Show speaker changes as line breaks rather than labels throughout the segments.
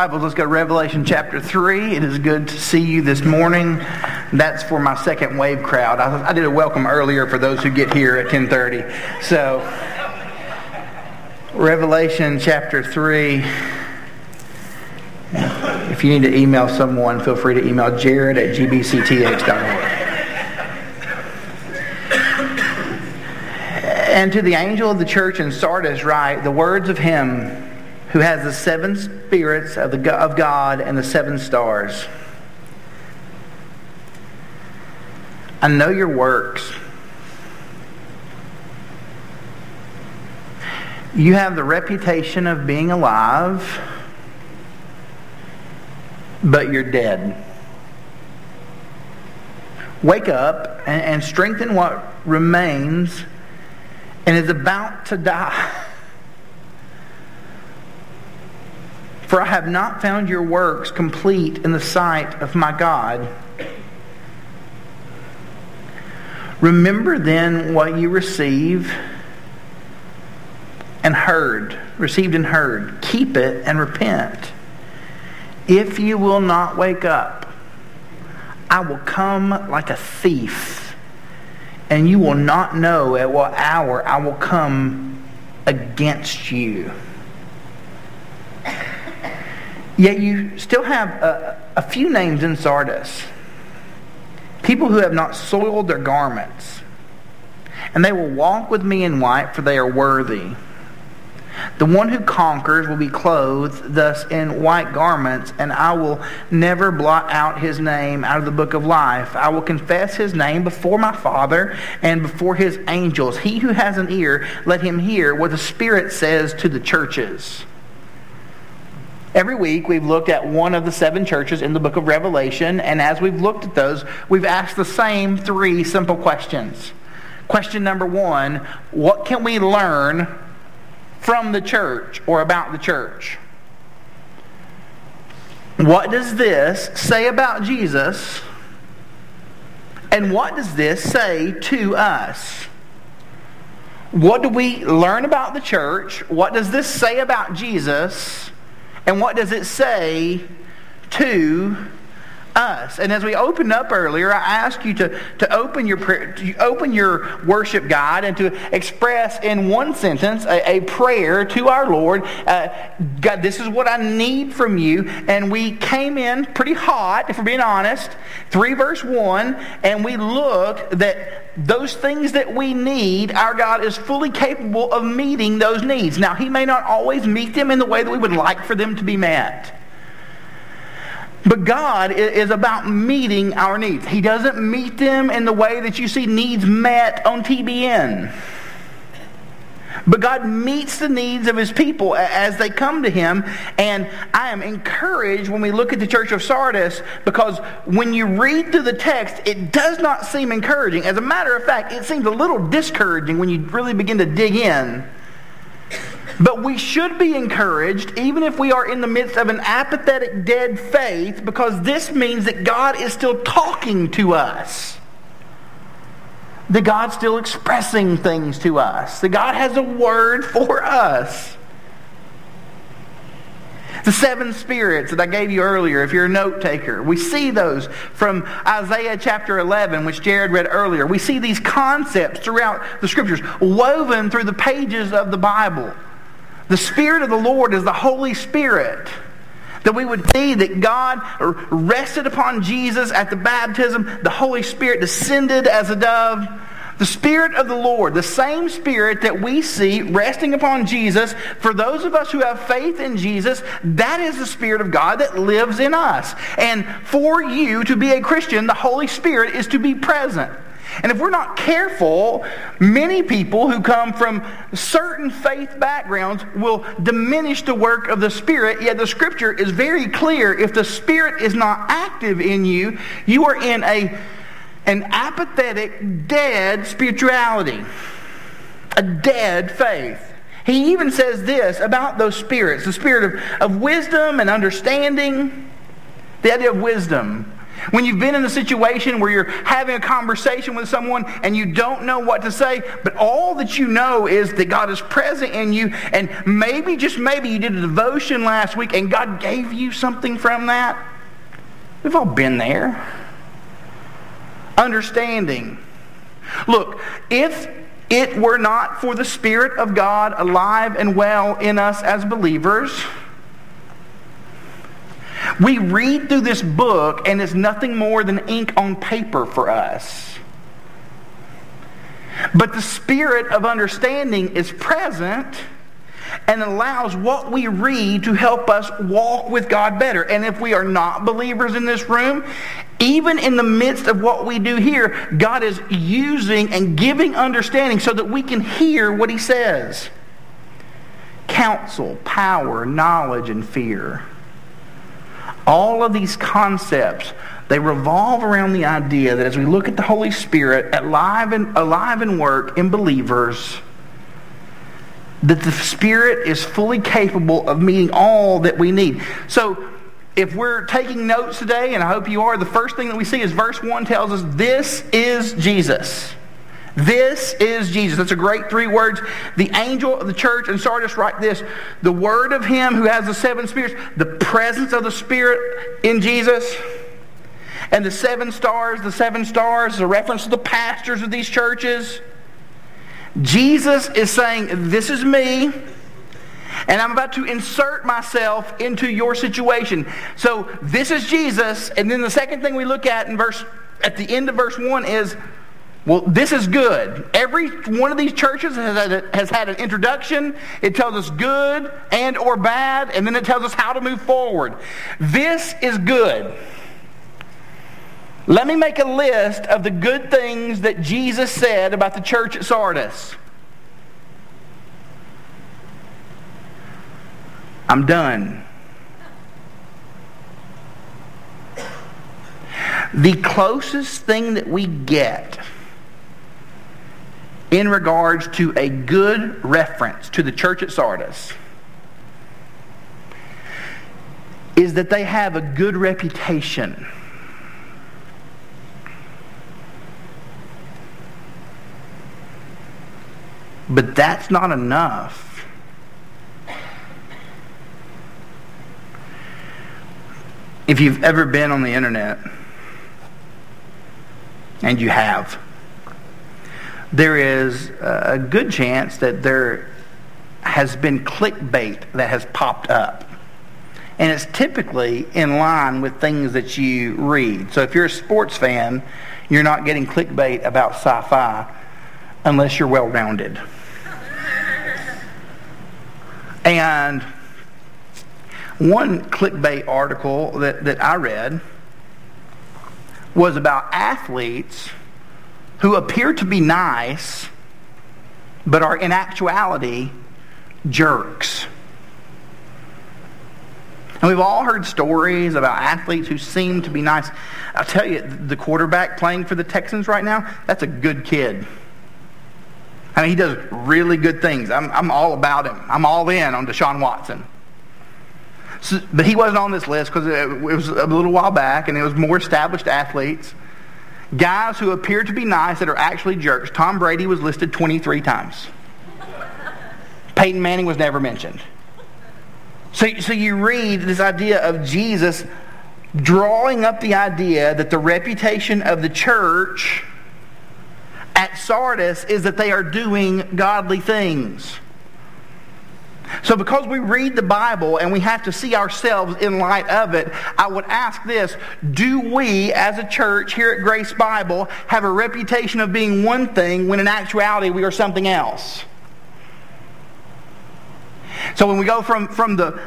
Bibles, let's go to Revelation chapter 3. It is good to see you this morning. That's for my second wave crowd. I, I did a welcome earlier for those who get here at 1030. So, Revelation chapter 3. If you need to email someone, feel free to email jared at gbctx.org. And to the angel of the church in Sardis write the words of him who has the seven spirits of, the, of God and the seven stars. I know your works. You have the reputation of being alive, but you're dead. Wake up and, and strengthen what remains and is about to die. For I have not found your works complete in the sight of my God. Remember then what you receive and heard, received and heard. Keep it and repent. If you will not wake up, I will come like a thief, and you will not know at what hour I will come against you. Yet you still have a, a few names in Sardis. People who have not soiled their garments. And they will walk with me in white, for they are worthy. The one who conquers will be clothed thus in white garments, and I will never blot out his name out of the book of life. I will confess his name before my Father and before his angels. He who has an ear, let him hear what the Spirit says to the churches. Every week, we've looked at one of the seven churches in the book of Revelation, and as we've looked at those, we've asked the same three simple questions. Question number one What can we learn from the church or about the church? What does this say about Jesus? And what does this say to us? What do we learn about the church? What does this say about Jesus? And what does it say to us? And as we opened up earlier, I ask you to, to open your prayer, to open your worship guide and to express in one sentence a, a prayer to our Lord. Uh, God, this is what I need from you. And we came in pretty hot, if we're being honest, 3 verse 1, and we look that those things that we need, our God is fully capable of meeting those needs. Now, He may not always meet them in the way that we would like for them to be met. But God is about meeting our needs. He doesn't meet them in the way that you see needs met on TBN. But God meets the needs of his people as they come to him. And I am encouraged when we look at the church of Sardis because when you read through the text, it does not seem encouraging. As a matter of fact, it seems a little discouraging when you really begin to dig in. But we should be encouraged even if we are in the midst of an apathetic, dead faith because this means that God is still talking to us that God's still expressing things to us, that God has a word for us. The seven spirits that I gave you earlier, if you're a note taker, we see those from Isaiah chapter 11, which Jared read earlier. We see these concepts throughout the scriptures, woven through the pages of the Bible. The Spirit of the Lord is the Holy Spirit. That we would see that God rested upon Jesus at the baptism. The Holy Spirit descended as a dove. The Spirit of the Lord, the same Spirit that we see resting upon Jesus, for those of us who have faith in Jesus, that is the Spirit of God that lives in us. And for you to be a Christian, the Holy Spirit is to be present. And if we're not careful, many people who come from certain faith backgrounds will diminish the work of the Spirit. Yet the Scripture is very clear. If the Spirit is not active in you, you are in a, an apathetic, dead spirituality, a dead faith. He even says this about those spirits the spirit of, of wisdom and understanding, the idea of wisdom. When you've been in a situation where you're having a conversation with someone and you don't know what to say, but all that you know is that God is present in you, and maybe, just maybe, you did a devotion last week and God gave you something from that. We've all been there. Understanding. Look, if it were not for the Spirit of God alive and well in us as believers, we read through this book and it's nothing more than ink on paper for us. But the spirit of understanding is present and allows what we read to help us walk with God better. And if we are not believers in this room, even in the midst of what we do here, God is using and giving understanding so that we can hear what He says counsel, power, knowledge, and fear. All of these concepts, they revolve around the idea that as we look at the Holy Spirit alive and, alive and work in believers, that the Spirit is fully capable of meeting all that we need. So, if we're taking notes today, and I hope you are, the first thing that we see is verse 1 tells us this is Jesus. This is Jesus. That's a great three words. The angel of the church in Sardis write this the word of him who has the seven spirits, the presence of the Spirit in Jesus. And the seven stars, the seven stars is a reference to the pastors of these churches. Jesus is saying, This is me. And I'm about to insert myself into your situation. So this is Jesus. And then the second thing we look at in verse at the end of verse 1 is well, this is good. Every one of these churches has had, a, has had an introduction. It tells us good and or bad, and then it tells us how to move forward. This is good. Let me make a list of the good things that Jesus said about the church at Sardis. I'm done. The closest thing that we get in regards to a good reference to the church at Sardis is that they have a good reputation. But that's not enough. If you've ever been on the internet, and you have, there is a good chance that there has been clickbait that has popped up. And it's typically in line with things that you read. So if you're a sports fan, you're not getting clickbait about sci fi unless you're well rounded. and one clickbait article that, that I read was about athletes who appear to be nice, but are in actuality jerks. And we've all heard stories about athletes who seem to be nice. I'll tell you, the quarterback playing for the Texans right now, that's a good kid. I mean, he does really good things. I'm, I'm all about him. I'm all in on Deshaun Watson. So, but he wasn't on this list because it, it was a little while back and it was more established athletes. Guys who appear to be nice that are actually jerks. Tom Brady was listed 23 times. Peyton Manning was never mentioned. So, so you read this idea of Jesus drawing up the idea that the reputation of the church at Sardis is that they are doing godly things. So, because we read the Bible and we have to see ourselves in light of it, I would ask this Do we, as a church here at Grace Bible, have a reputation of being one thing when in actuality we are something else? So, when we go from, from the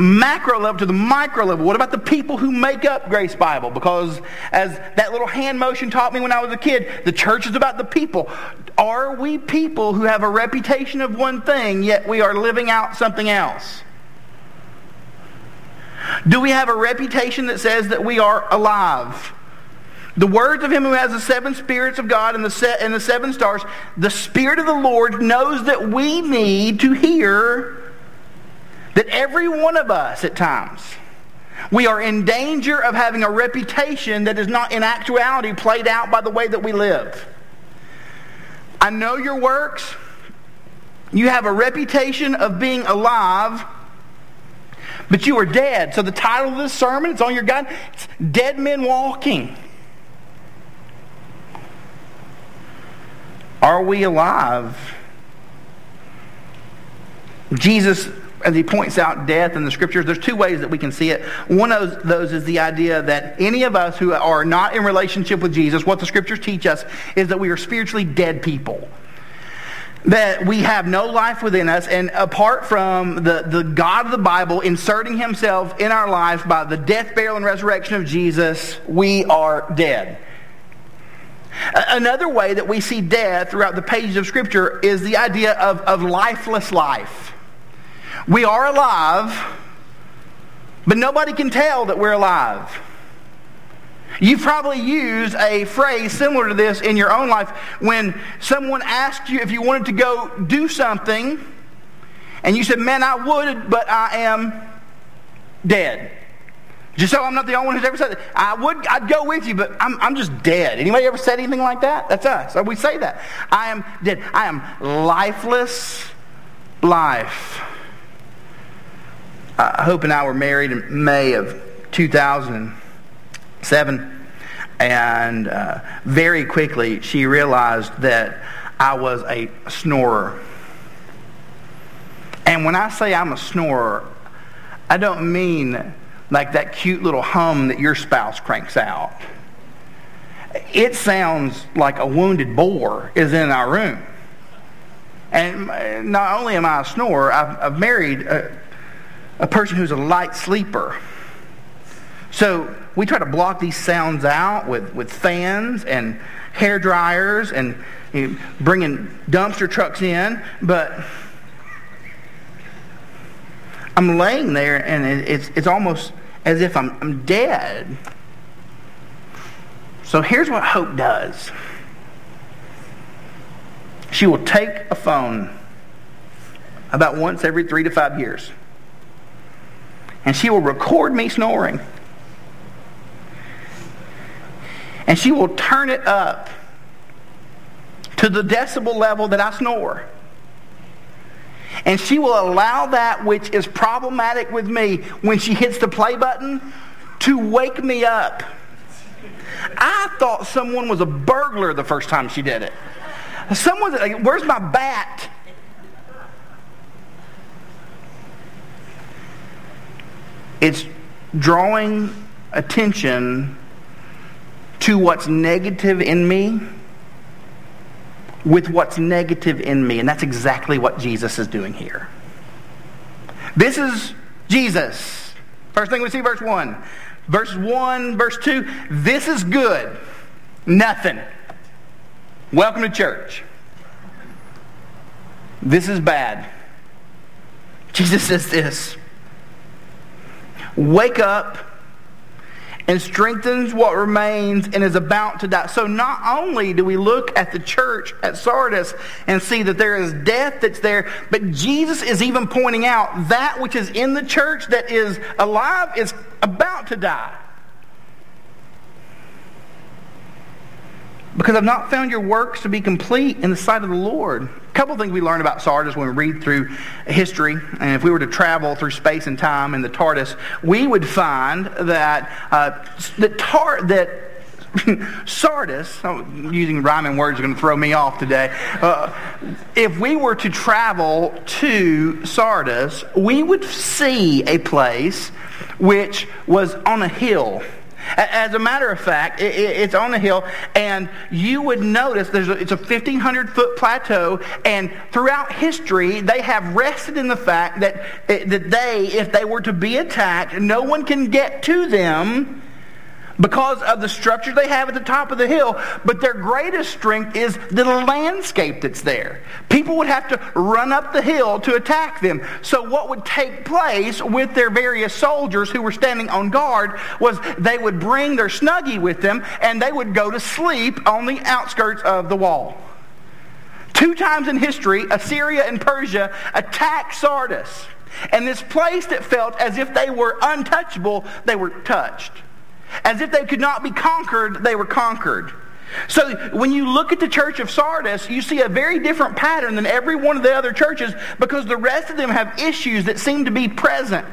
macro level to the micro level. What about the people who make up Grace Bible? Because as that little hand motion taught me when I was a kid, the church is about the people. Are we people who have a reputation of one thing, yet we are living out something else? Do we have a reputation that says that we are alive? The words of him who has the seven spirits of God and the, set, and the seven stars, the Spirit of the Lord knows that we need to hear that every one of us at times We are in danger of having a reputation that is not in actuality played out by the way that we live. I know your works. You have a reputation of being alive, but you are dead. So the title of this sermon, it's on your guide, it's Dead Men Walking. Are we alive? Jesus, as he points out death in the scriptures, there's two ways that we can see it. One of those is the idea that any of us who are not in relationship with Jesus, what the scriptures teach us is that we are spiritually dead people that we have no life within us, and apart from the, the God of the Bible inserting himself in our life by the death, burial, and resurrection of Jesus, we are dead. Another way that we see death throughout the pages of Scripture is the idea of, of lifeless life. We are alive, but nobody can tell that we're alive. You've probably used a phrase similar to this in your own life when someone asked you if you wanted to go do something, and you said, Man, I would, but I am dead. Just so I'm not the only one who's ever said that. I would, I'd go with you, but I'm, I'm just dead. Anybody ever said anything like that? That's us. We say that. I am dead. I am lifeless life. Uh, Hope and I were married in May of 2007. And uh, very quickly, she realized that I was a snorer. And when I say I'm a snorer, I don't mean like that cute little hum that your spouse cranks out. It sounds like a wounded boar is in our room. And not only am I a snorer, I've, I've married a, a person who's a light sleeper. So we try to block these sounds out with, with fans and hair dryers and you know, bringing dumpster trucks in, but I'm laying there and it's, it's almost as if I'm, I'm dead. So here's what hope does she will take a phone about once every three to five years, and she will record me snoring. And she will turn it up to the decibel level that I snore. And she will allow that which is problematic with me when she hits the play button to wake me up. I thought someone was a burglar the first time she did it. Someone's like, where's my bat? It's drawing attention to what's negative in me with what's negative in me. And that's exactly what Jesus is doing here. This is Jesus. First thing we see, verse 1. Verse 1, verse 2. This is good. Nothing. Welcome to church. This is bad. Jesus says this Wake up and strengthens what remains and is about to die. So not only do we look at the church at Sardis and see that there is death that's there, but Jesus is even pointing out that which is in the church that is alive is about to die. Because I've not found your works to be complete in the sight of the Lord. A couple things we learn about Sardis when we read through history, and if we were to travel through space and time in the TARDIS, we would find that uh, that, tar- that Sardis, oh, using rhyming words is going to throw me off today. Uh, if we were to travel to Sardis, we would see a place which was on a hill as a matter of fact, it's on a hill, and you would notice there's a, it's a 1,500 foot plateau, and throughout history, they have rested in the fact that, that they, if they were to be attacked, no one can get to them because of the structure they have at the top of the hill. But their greatest strength is the landscape that's there. People would have to run up the hill to attack them. So what would take place with their various soldiers who were standing on guard was they would bring their snuggie with them and they would go to sleep on the outskirts of the wall. Two times in history, Assyria and Persia attacked Sardis. And this place that felt as if they were untouchable, they were touched. As if they could not be conquered, they were conquered. So when you look at the church of Sardis, you see a very different pattern than every one of the other churches because the rest of them have issues that seem to be present.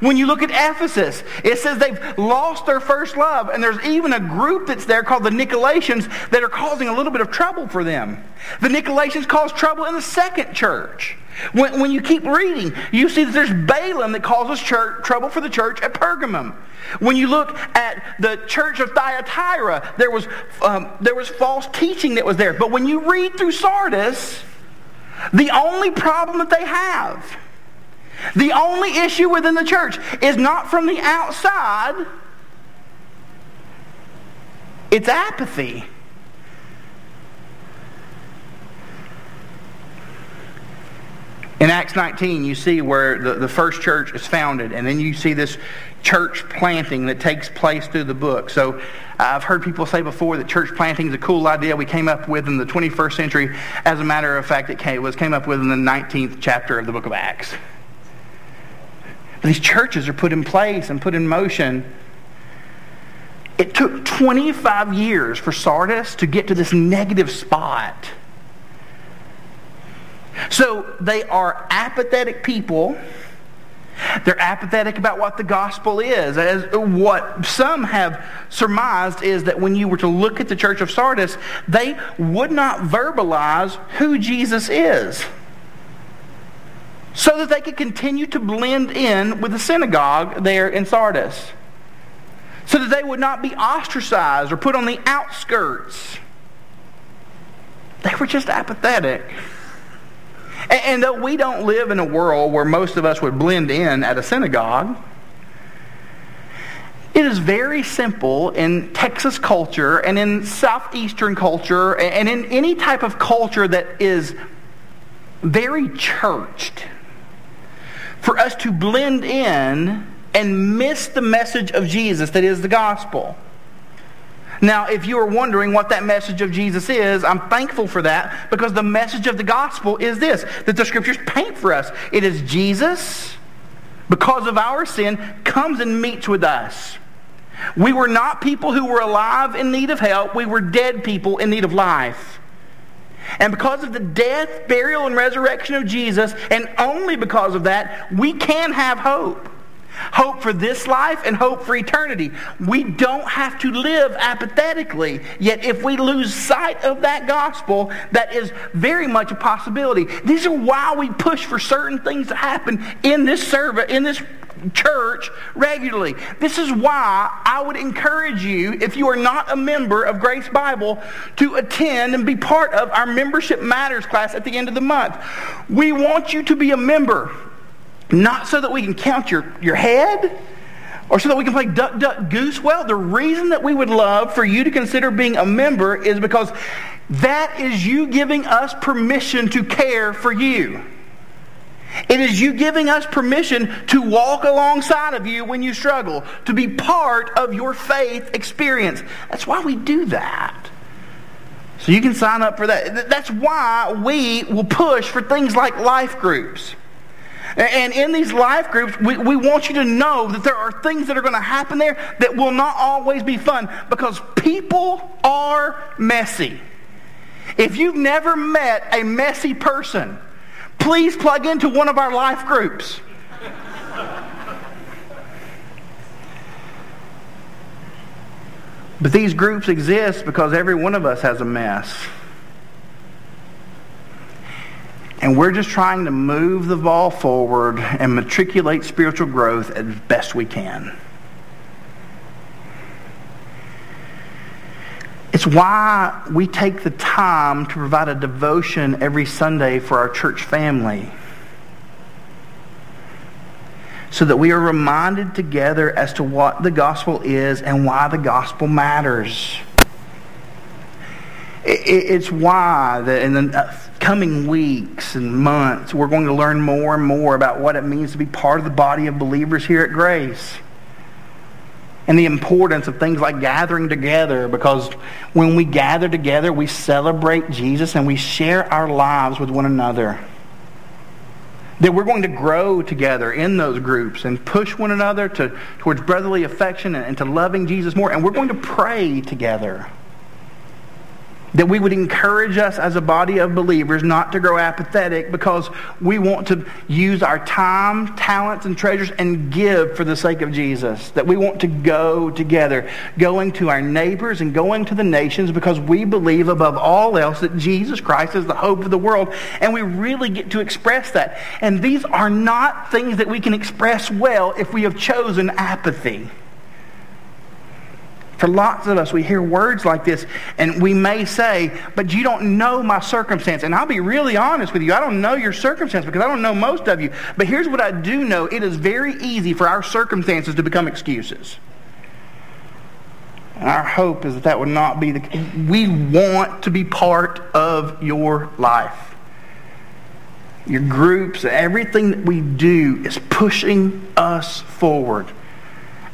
When you look at Ephesus, it says they've lost their first love, and there's even a group that's there called the Nicolaitans that are causing a little bit of trouble for them. The Nicolaitans cause trouble in the second church. When, when you keep reading, you see that there's Balaam that causes church, trouble for the church at Pergamum. When you look at the church of Thyatira, there was, um, there was false teaching that was there. But when you read through Sardis, the only problem that they have the only issue within the church is not from the outside, it's apathy. In Acts 19, you see where the, the first church is founded, and then you see this church planting that takes place through the book. So I've heard people say before that church planting is a cool idea we came up with in the 21st century. As a matter of fact, it came, was came up with in the 19th chapter of the book of Acts. These churches are put in place and put in motion. It took 25 years for Sardis to get to this negative spot. So they are apathetic people. They're apathetic about what the gospel is. As what some have surmised is that when you were to look at the church of Sardis, they would not verbalize who Jesus is so that they could continue to blend in with the synagogue there in Sardis. So that they would not be ostracized or put on the outskirts. They were just apathetic. And, and though we don't live in a world where most of us would blend in at a synagogue, it is very simple in Texas culture and in southeastern culture and in any type of culture that is very churched for us to blend in and miss the message of Jesus that is the gospel. Now, if you are wondering what that message of Jesus is, I'm thankful for that because the message of the gospel is this that the scriptures paint for us. It is Jesus, because of our sin, comes and meets with us. We were not people who were alive in need of help, we were dead people in need of life. And because of the death, burial, and resurrection of Jesus, and only because of that, we can have hope. Hope for this life and hope for eternity. We don't have to live apathetically. Yet if we lose sight of that gospel, that is very much a possibility. These are why we push for certain things to happen in this service, in this church regularly. This is why I would encourage you, if you are not a member of Grace Bible, to attend and be part of our Membership Matters class at the end of the month. We want you to be a member, not so that we can count your, your head or so that we can play duck, duck, goose. Well, the reason that we would love for you to consider being a member is because that is you giving us permission to care for you. It is you giving us permission to walk alongside of you when you struggle, to be part of your faith experience. That's why we do that. So you can sign up for that. That's why we will push for things like life groups. And in these life groups, we, we want you to know that there are things that are going to happen there that will not always be fun because people are messy. If you've never met a messy person, please plug into one of our life groups. But these groups exist because every one of us has a mess. And we're just trying to move the ball forward and matriculate spiritual growth as best we can. It's why we take the time to provide a devotion every Sunday for our church family. So that we are reminded together as to what the gospel is and why the gospel matters. It's why that in the uh, coming weeks and months we're going to learn more and more about what it means to be part of the body of believers here at Grace and the importance of things like gathering together because when we gather together, we celebrate Jesus and we share our lives with one another. That we're going to grow together in those groups and push one another to, towards brotherly affection and, and to loving Jesus more. And we're going to pray together that we would encourage us as a body of believers not to grow apathetic because we want to use our time, talents, and treasures and give for the sake of Jesus. That we want to go together, going to our neighbors and going to the nations because we believe above all else that Jesus Christ is the hope of the world. And we really get to express that. And these are not things that we can express well if we have chosen apathy. For lots of us, we hear words like this, and we may say, But you don't know my circumstance. And I'll be really honest with you. I don't know your circumstance because I don't know most of you. But here's what I do know it is very easy for our circumstances to become excuses. And our hope is that that would not be the case. We want to be part of your life. Your groups, everything that we do is pushing us forward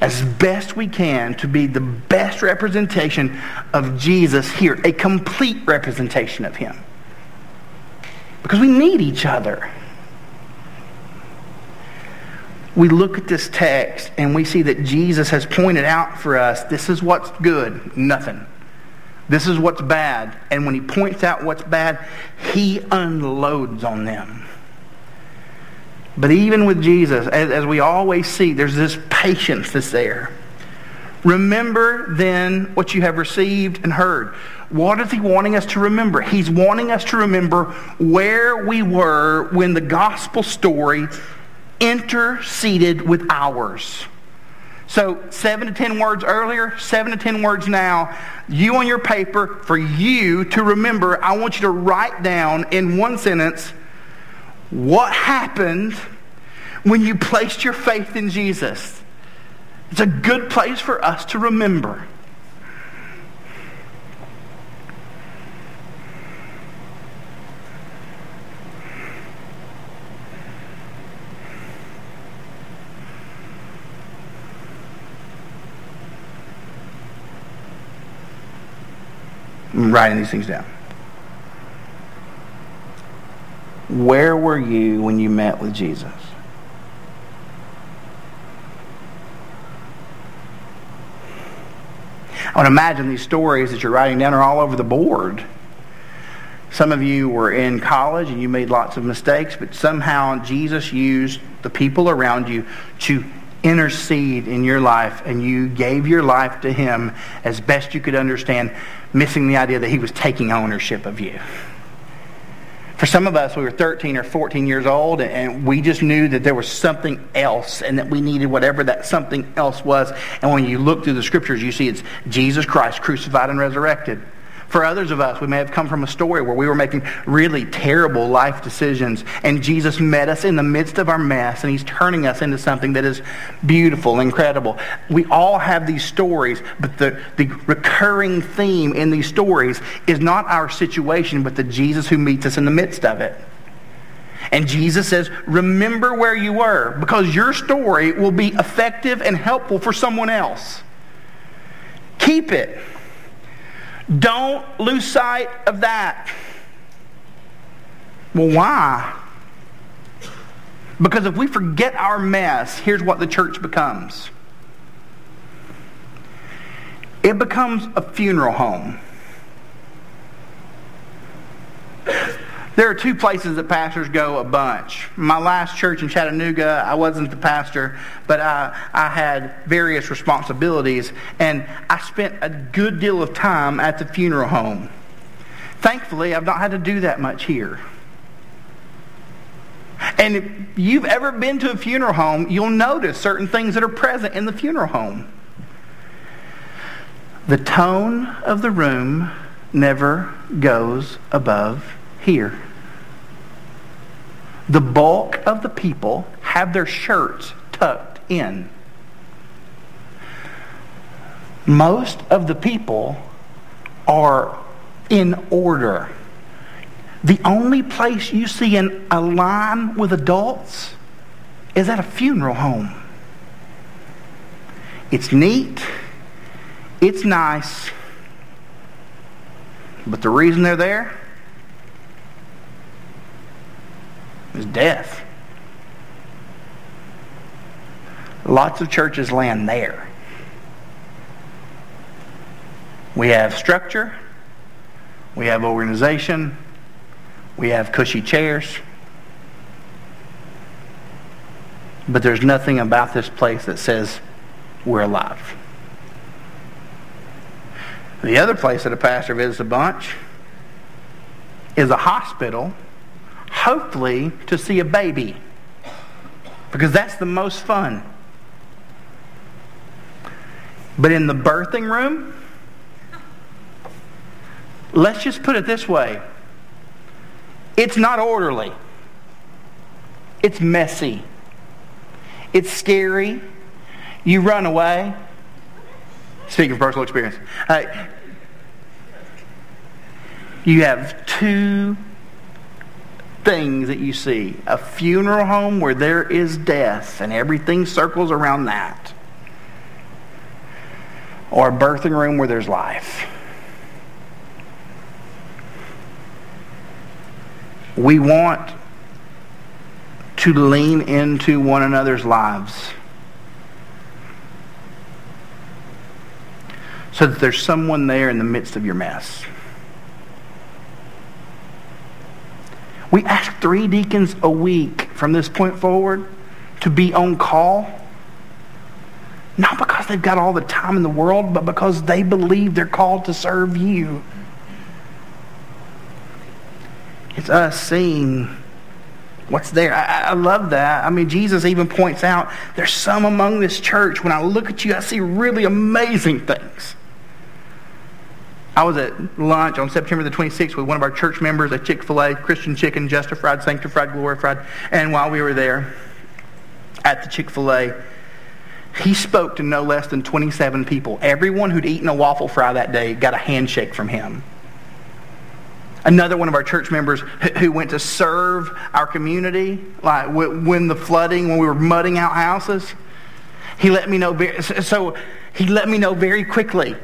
as best we can to be the best representation of Jesus here, a complete representation of him. Because we need each other. We look at this text and we see that Jesus has pointed out for us this is what's good, nothing. This is what's bad. And when he points out what's bad, he unloads on them. But even with Jesus, as, as we always see, there's this patience that's there. Remember then what you have received and heard. What is he wanting us to remember? He's wanting us to remember where we were when the gospel story interceded with ours. So, seven to ten words earlier, seven to ten words now. You on your paper, for you to remember, I want you to write down in one sentence what happened when you placed your faith in Jesus. It's a good place for us to remember. I'm writing these things down. Where were you when you met with Jesus? I would imagine these stories that you're writing down are all over the board. Some of you were in college and you made lots of mistakes, but somehow Jesus used the people around you to intercede in your life and you gave your life to him as best you could understand, missing the idea that he was taking ownership of you. For some of us, we were 13 or 14 years old, and we just knew that there was something else and that we needed whatever that something else was. And when you look through the scriptures, you see it's Jesus Christ crucified and resurrected. For others of us, we may have come from a story where we were making really terrible life decisions, and Jesus met us in the midst of our mess, and he's turning us into something that is beautiful, incredible. We all have these stories, but the, the recurring theme in these stories is not our situation, but the Jesus who meets us in the midst of it. And Jesus says, remember where you were, because your story will be effective and helpful for someone else. Keep it. Don't lose sight of that. Well, why? Because if we forget our mess, here's what the church becomes it becomes a funeral home. There are two places that pastors go a bunch. My last church in Chattanooga, I wasn't the pastor, but I, I had various responsibilities, and I spent a good deal of time at the funeral home. Thankfully, I've not had to do that much here. And if you've ever been to a funeral home, you'll notice certain things that are present in the funeral home. The tone of the room never goes above here the bulk of the people have their shirts tucked in. Most of the people are in order. The only place you see in a line with adults is at a funeral home. It's neat, it's nice, but the reason they're there is death. Lots of churches land there. We have structure, we have organization, we have cushy chairs. But there's nothing about this place that says we're alive. The other place that a pastor visits a bunch is a hospital hopefully to see a baby. Because that's the most fun. But in the birthing room, let's just put it this way it's not orderly, it's messy, it's scary. You run away. Speaking of personal experience, uh, you have two things that you see a funeral home where there is death and everything circles around that, or a birthing room where there's life. We want to lean into one another's lives so that there's someone there in the midst of your mess. We ask three deacons a week from this point forward to be on call. Not because they've got all the time in the world, but because they believe they're called to serve you. It's us seeing what's there. I, I, love that. I mean, Jesus even points out there's some among this church. When I look at you, I see really amazing things. I was at lunch on September the 26th with one of our church members at Chick fil A, Christian Chicken, Justified, Sanctified, Glorified. And while we were there at the Chick fil A, he spoke to no less than 27 people. Everyone who'd eaten a waffle fry that day got a handshake from him. Another one of our church members who went to serve our community, like when the flooding, when we were mudding out houses, he let me know. So he let me know very quickly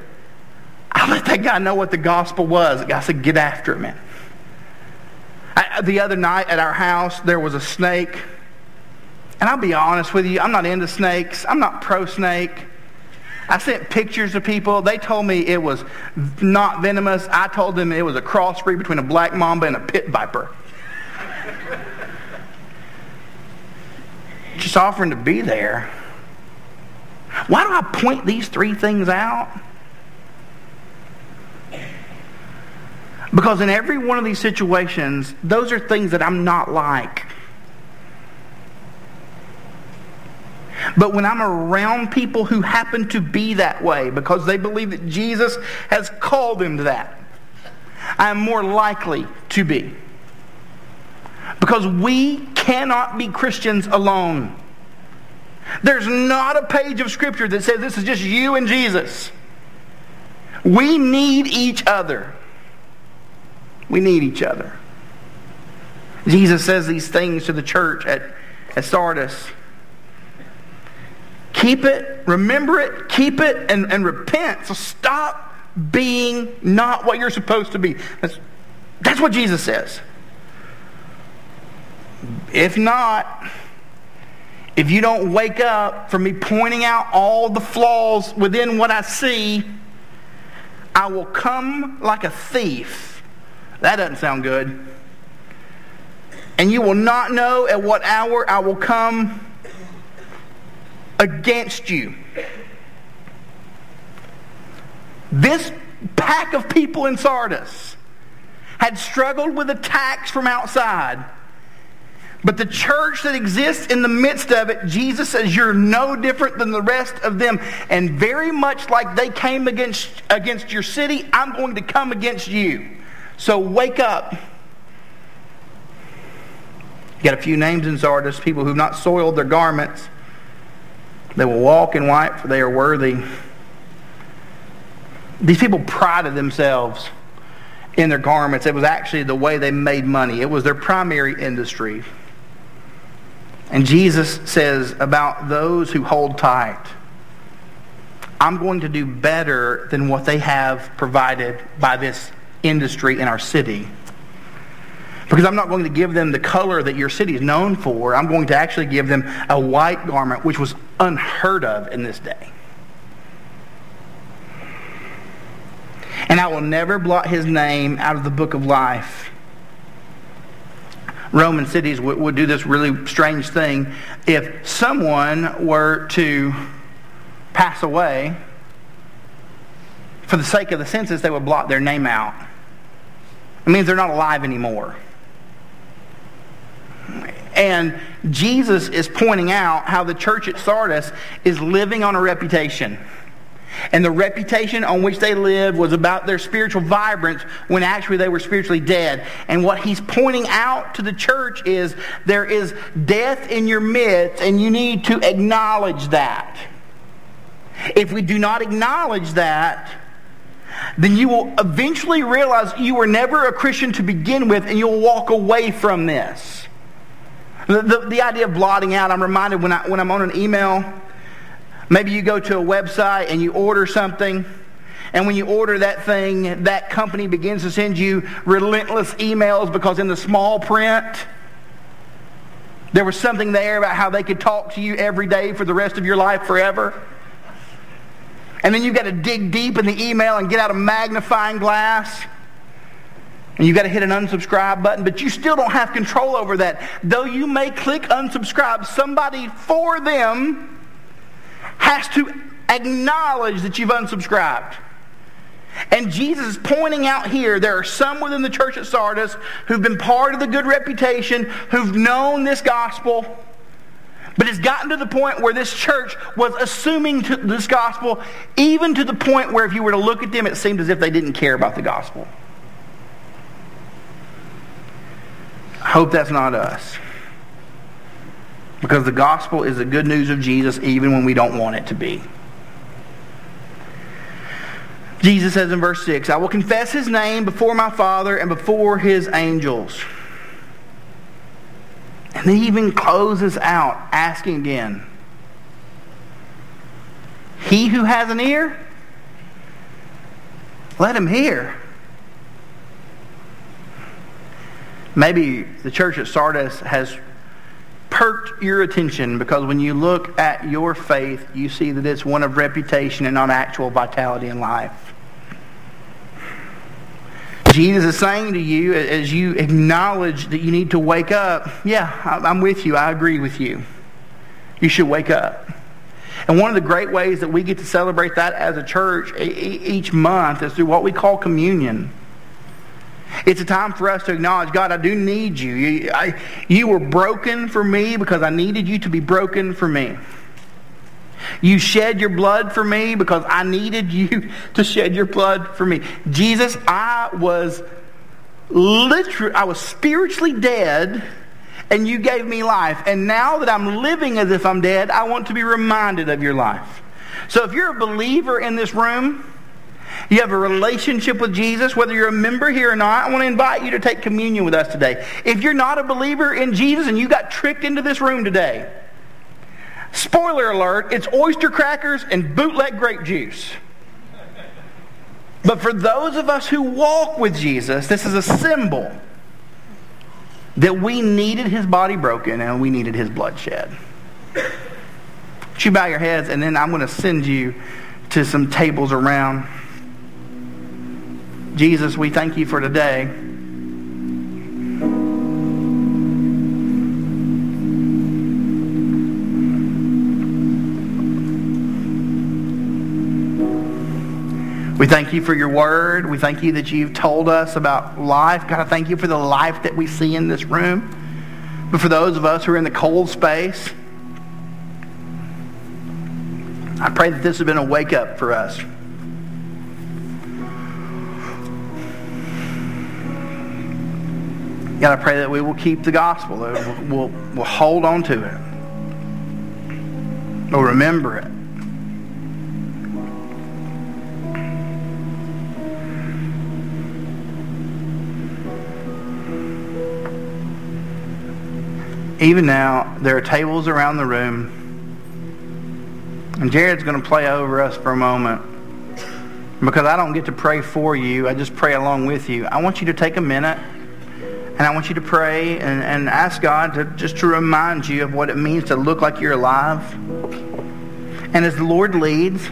I let that guy know what the gospel was. The guy said, get after it, man. I, the other night at our house, there was a snake. And I'll be honest with you, I'm not into snakes. I'm not pro snake. I sent pictures to people. They told me it was not venomous. I told them it was a crossbreed between a black mamba and a pit viper. Just offering to be there. Why do I point these three things out? Because in every one of these situations, those are things that I'm not like. But when I'm around people who happen to be that way because they believe that Jesus has called them to that, I am more likely to be. Because we cannot be Christians alone. There's not a page of Scripture that says this is just you and Jesus. We need each other. We need each other. Jesus says these things to the church at, at Sardis. Keep it, remember it, keep it, and, and repent. So stop being not what you're supposed to be. That's, that's what Jesus says. If not, if you don't wake up from me pointing out all the flaws within what I see, I will come like a thief that doesn't sound good. And you will not know at what hour I will come against you. This pack of people in Sardis had struggled with attacks from outside. But the church that exists in the midst of it, Jesus says, you're no different than the rest of them. And very much like they came against, against your city, I'm going to come against you. So wake up. You got a few names in Sardis, people who've not soiled their garments. They will walk in white, for they are worthy. These people prided themselves in their garments. It was actually the way they made money, it was their primary industry. And Jesus says about those who hold tight, I'm going to do better than what they have provided by this industry in our city. Because I'm not going to give them the color that your city is known for. I'm going to actually give them a white garment, which was unheard of in this day. And I will never blot his name out of the book of life. Roman cities would, would do this really strange thing. If someone were to pass away, for the sake of the census, they would blot their name out. It means they're not alive anymore. And Jesus is pointing out how the church at Sardis is living on a reputation. And the reputation on which they lived was about their spiritual vibrance when actually they were spiritually dead. And what he's pointing out to the church is there is death in your midst, and you need to acknowledge that. If we do not acknowledge that, then you will eventually realize you were never a Christian to begin with, and you'll walk away from this. The, the, the idea of blotting out, I'm reminded when, I, when I'm on an email, maybe you go to a website and you order something, and when you order that thing, that company begins to send you relentless emails because in the small print, there was something there about how they could talk to you every day for the rest of your life forever. And then you've got to dig deep in the email and get out a magnifying glass and you've got to hit an unsubscribe button, but you still don't have control over that. Though you may click unsubscribe, somebody for them has to acknowledge that you've unsubscribed. And Jesus is pointing out here there are some within the church at Sardis who've been part of the good reputation, who've known this gospel, but it's gotten to the point where this church was assuming this gospel, even to the point where if you were to look at them, it seemed as if they didn't care about the gospel. I hope that's not us. Because the gospel is the good news of Jesus even when we don't want it to be. Jesus says in verse 6, I will confess his name before my Father and before his angels. And he even closes out asking again, He who has an ear, let him hear. Maybe the church at Sardis has perked your attention because when you look at your faith, you see that it's one of reputation and not actual vitality in life. Jesus is saying to you as you acknowledge that you need to wake up, yeah, I'm with you. I agree with you. You should wake up. And one of the great ways that we get to celebrate that as a church each month is through what we call communion. It's a time for us to acknowledge, God, I do need you. You, I, you were broken for me because I needed you to be broken for me. You shed your blood for me because I needed you to shed your blood for me. Jesus, I was literally, I was spiritually dead and you gave me life. And now that I'm living as if I'm dead, I want to be reminded of your life. So if you're a believer in this room, you have a relationship with Jesus, whether you're a member here or not, I want to invite you to take communion with us today. If you're not a believer in Jesus and you got tricked into this room today, spoiler alert, it's oyster crackers and bootleg grape juice. But for those of us who walk with Jesus, this is a symbol that we needed his body broken and we needed his blood shed. Would you bow your heads and then I'm going to send you to some tables around. Jesus, we thank you for today. We thank you for your word. We thank you that you've told us about life. God, I thank you for the life that we see in this room. But for those of us who are in the cold space, I pray that this has been a wake up for us. God, I pray that we will keep the gospel. That we'll, we'll, we'll hold on to it. We'll remember it. Even now, there are tables around the room. And Jared's going to play over us for a moment. Because I don't get to pray for you, I just pray along with you. I want you to take a minute And I want you to pray and, and ask God to just to remind you of what it means to look like you're alive. And as the Lord leads,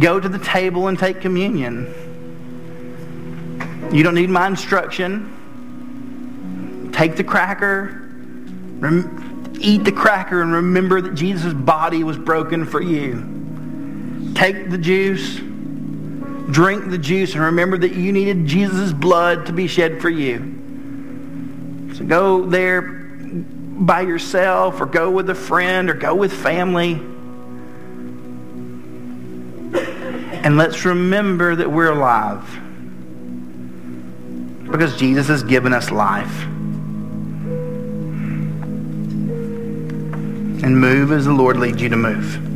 go to the table and take communion. You don't need my instruction. Take the cracker, rem- eat the cracker, and remember that Jesus' body was broken for you. Take the juice drink the juice and remember that you needed Jesus' blood to be shed for you. So go there by yourself or go with a friend or go with family. And let's remember that we're alive. Because Jesus has given us life. And move as the Lord leads you to move.